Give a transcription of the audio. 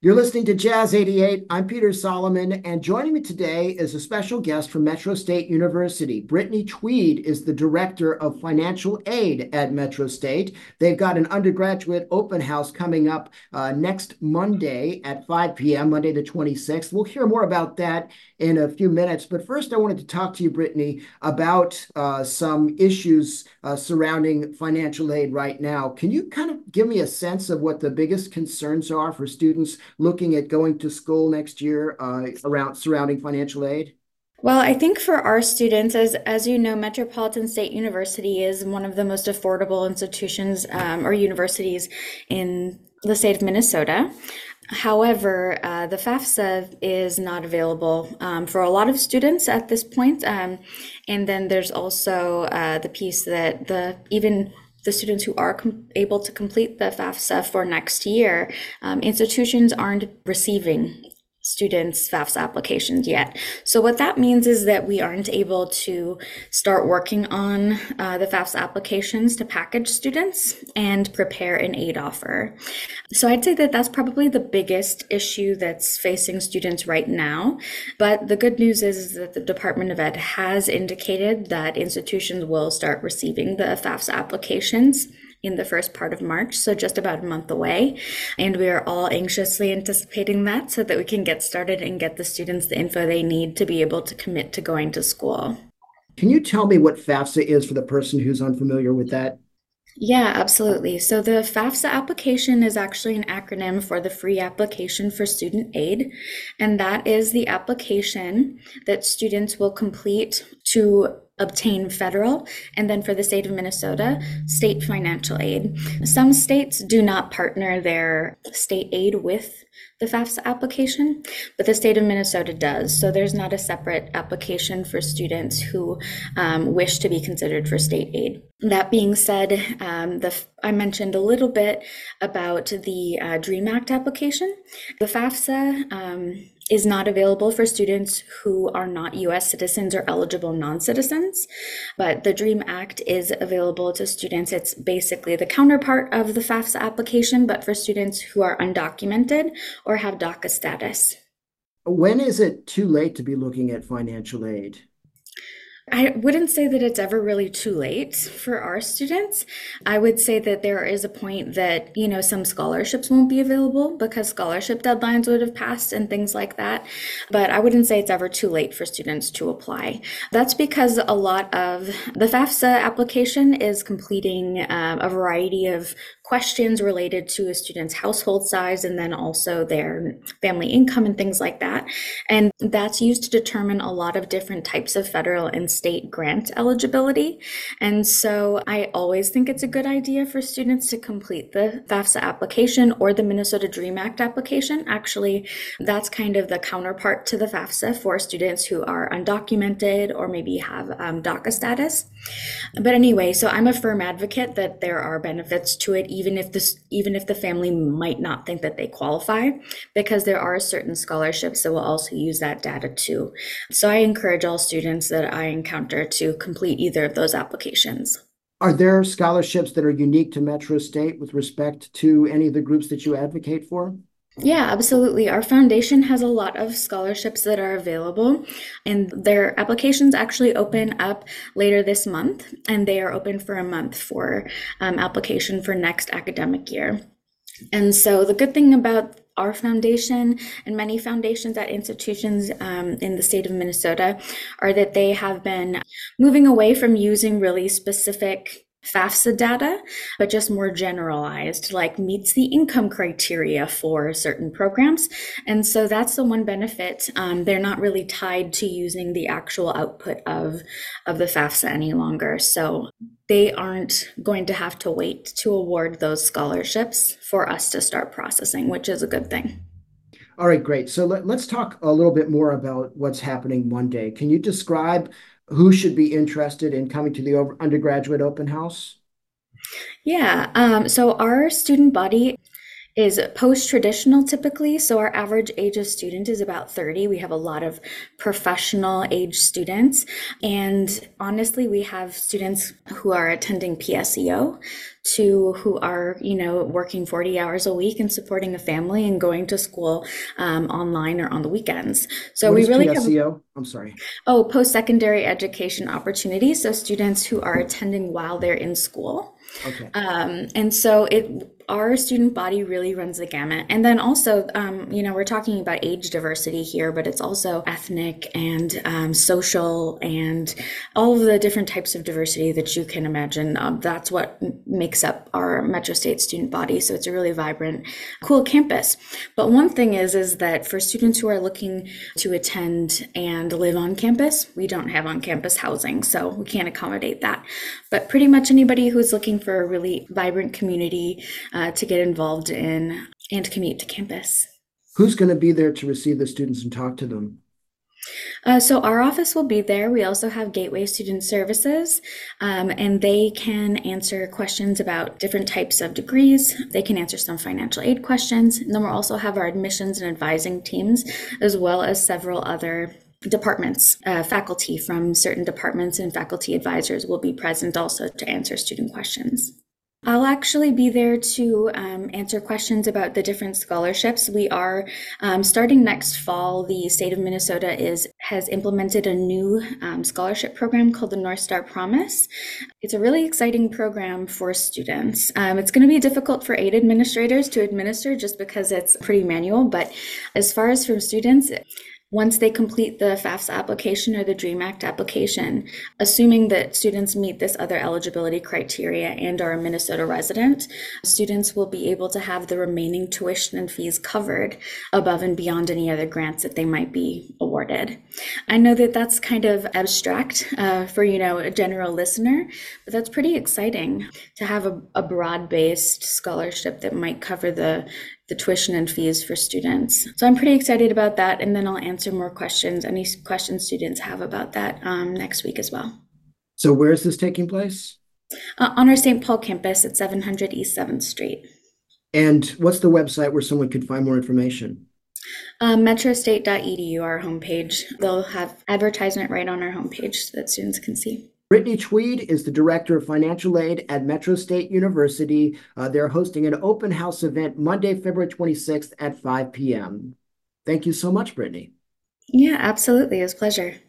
You're listening to Jazz 88. I'm Peter Solomon, and joining me today is a special guest from Metro State University. Brittany Tweed is the Director of Financial Aid at Metro State. They've got an undergraduate open house coming up uh, next Monday at 5 p.m., Monday the 26th. We'll hear more about that in a few minutes. But first, I wanted to talk to you, Brittany, about uh, some issues uh, surrounding financial aid right now. Can you kind of give me a sense of what the biggest concerns are for students looking at going to school next year uh, around surrounding financial aid? Well, I think for our students, as as you know, Metropolitan State University is one of the most affordable institutions um, or universities in the state of Minnesota. However, uh, the FAFSA is not available um, for a lot of students at this point. Um, and then there's also uh, the piece that the even the students who are com- able to complete the FAFSA for next year, um, institutions aren't receiving students' FAFSA applications yet. So what that means is that we aren't able to start working on uh, the FAFSA applications to package students and prepare an aid offer. So I'd say that that's probably the biggest issue that's facing students right now. But the good news is, is that the Department of Ed has indicated that institutions will start receiving the FAFSA applications in the first part of March, so just about a month away. And we are all anxiously anticipating that so that we can get started and get the students the info they need to be able to commit to going to school. Can you tell me what FAFSA is for the person who's unfamiliar with that? Yeah, absolutely. So the FAFSA application is actually an acronym for the Free Application for Student Aid. And that is the application that students will complete to obtain federal and then for the state of Minnesota, state financial aid. Some states do not partner their state aid with the FAFSA application, but the state of Minnesota does. So there's not a separate application for students who um, wish to be considered for state aid. That being said, um, the, I mentioned a little bit about the uh, DREAM Act application. The FAFSA um, is not available for students who are not US citizens or eligible non citizens, but the DREAM Act is available to students. It's basically the counterpart of the FAFSA application, but for students who are undocumented or have DACA status. When is it too late to be looking at financial aid? I wouldn't say that it's ever really too late for our students. I would say that there is a point that, you know, some scholarships won't be available because scholarship deadlines would have passed and things like that. But I wouldn't say it's ever too late for students to apply. That's because a lot of the FAFSA application is completing um, a variety of questions related to a student's household size and then also their family income and things like that. And that's used to determine a lot of different types of federal and state grant eligibility. And so I always think it's a good idea for students to complete the FAFSA application or the Minnesota DREAM Act application. Actually, that's kind of the counterpart to the FAFSA for students who are undocumented or maybe have um, DACA status. But anyway, so I'm a firm advocate that there are benefits to it even if this even if the family might not think that they qualify because there are certain scholarships that will also use that data too. So i encourage all students that i encounter to complete either of those applications. Are there scholarships that are unique to metro state with respect to any of the groups that you advocate for yeah, absolutely. Our foundation has a lot of scholarships that are available, and their applications actually open up later this month, and they are open for a month for um, application for next academic year. And so, the good thing about our foundation and many foundations at institutions um, in the state of Minnesota are that they have been moving away from using really specific FAFSA data, but just more generalized, like meets the income criteria for certain programs. And so that's the one benefit. Um, they're not really tied to using the actual output of, of the FAFSA any longer. So they aren't going to have to wait to award those scholarships for us to start processing, which is a good thing. All right, great. So let, us talk a little bit more about what's happening Monday. Can you describe who should be interested in coming to the undergraduate open house? Yeah, um, so our student body is post traditional typically. So our average age of student is about 30. We have a lot of professional age students. And honestly, we have students who are attending PSEO to who are, you know, working 40 hours a week and supporting a family and going to school um, online or on the weekends. So what we really PSEO? have. I'm sorry. Oh, post secondary education opportunities. So students who are attending while they're in school. Okay. Um, and so it our student body really runs the gamut. And then also, um, you know, we're talking about age diversity here, but it's also ethnic and um, social and all of the different types of diversity that you can imagine. Um, that's what makes up our Metro State student body. So it's a really vibrant, cool campus. But one thing is, is that for students who are looking to attend and live on campus, we don't have on campus housing, so we can't accommodate that. But pretty much anybody who's looking for a really vibrant community, uh, to get involved in and commute to campus. Who's going to be there to receive the students and talk to them? Uh, so our office will be there. We also have Gateway Student Services, um, and they can answer questions about different types of degrees. They can answer some financial aid questions. And then we'll also have our admissions and advising teams, as well as several other departments. Uh, faculty from certain departments and faculty advisors will be present also to answer student questions. I'll actually be there to um, answer questions about the different scholarships. We are um, starting next fall. The state of Minnesota is has implemented a new um, scholarship program called the North Star Promise. It's a really exciting program for students. Um, it's going to be difficult for aid administrators to administer just because it's pretty manual. But as far as for students, once they complete the FAFSA application or the DREAM Act application, assuming that students meet this other eligibility criteria and are a Minnesota resident, students will be able to have the remaining tuition and fees covered above and beyond any other grants that they might be awarded. I know that that's kind of abstract uh, for, you know, a general listener, but that's pretty exciting to have a, a broad-based scholarship that might cover the the tuition and fees for students. So I'm pretty excited about that. And then I'll answer more questions, any questions students have about that um, next week as well. So where is this taking place? Uh, on our St. Paul campus at 700 East 7th Street. And what's the website where someone could find more information? Uh, metrostate.edu, our homepage. They'll have advertisement right on our homepage so that students can see. Brittany Tweed is the Director of Financial Aid at Metro State University. Uh, they're hosting an open house event Monday, February 26th at 5 p.m. Thank you so much, Brittany. Yeah, absolutely. It was a pleasure.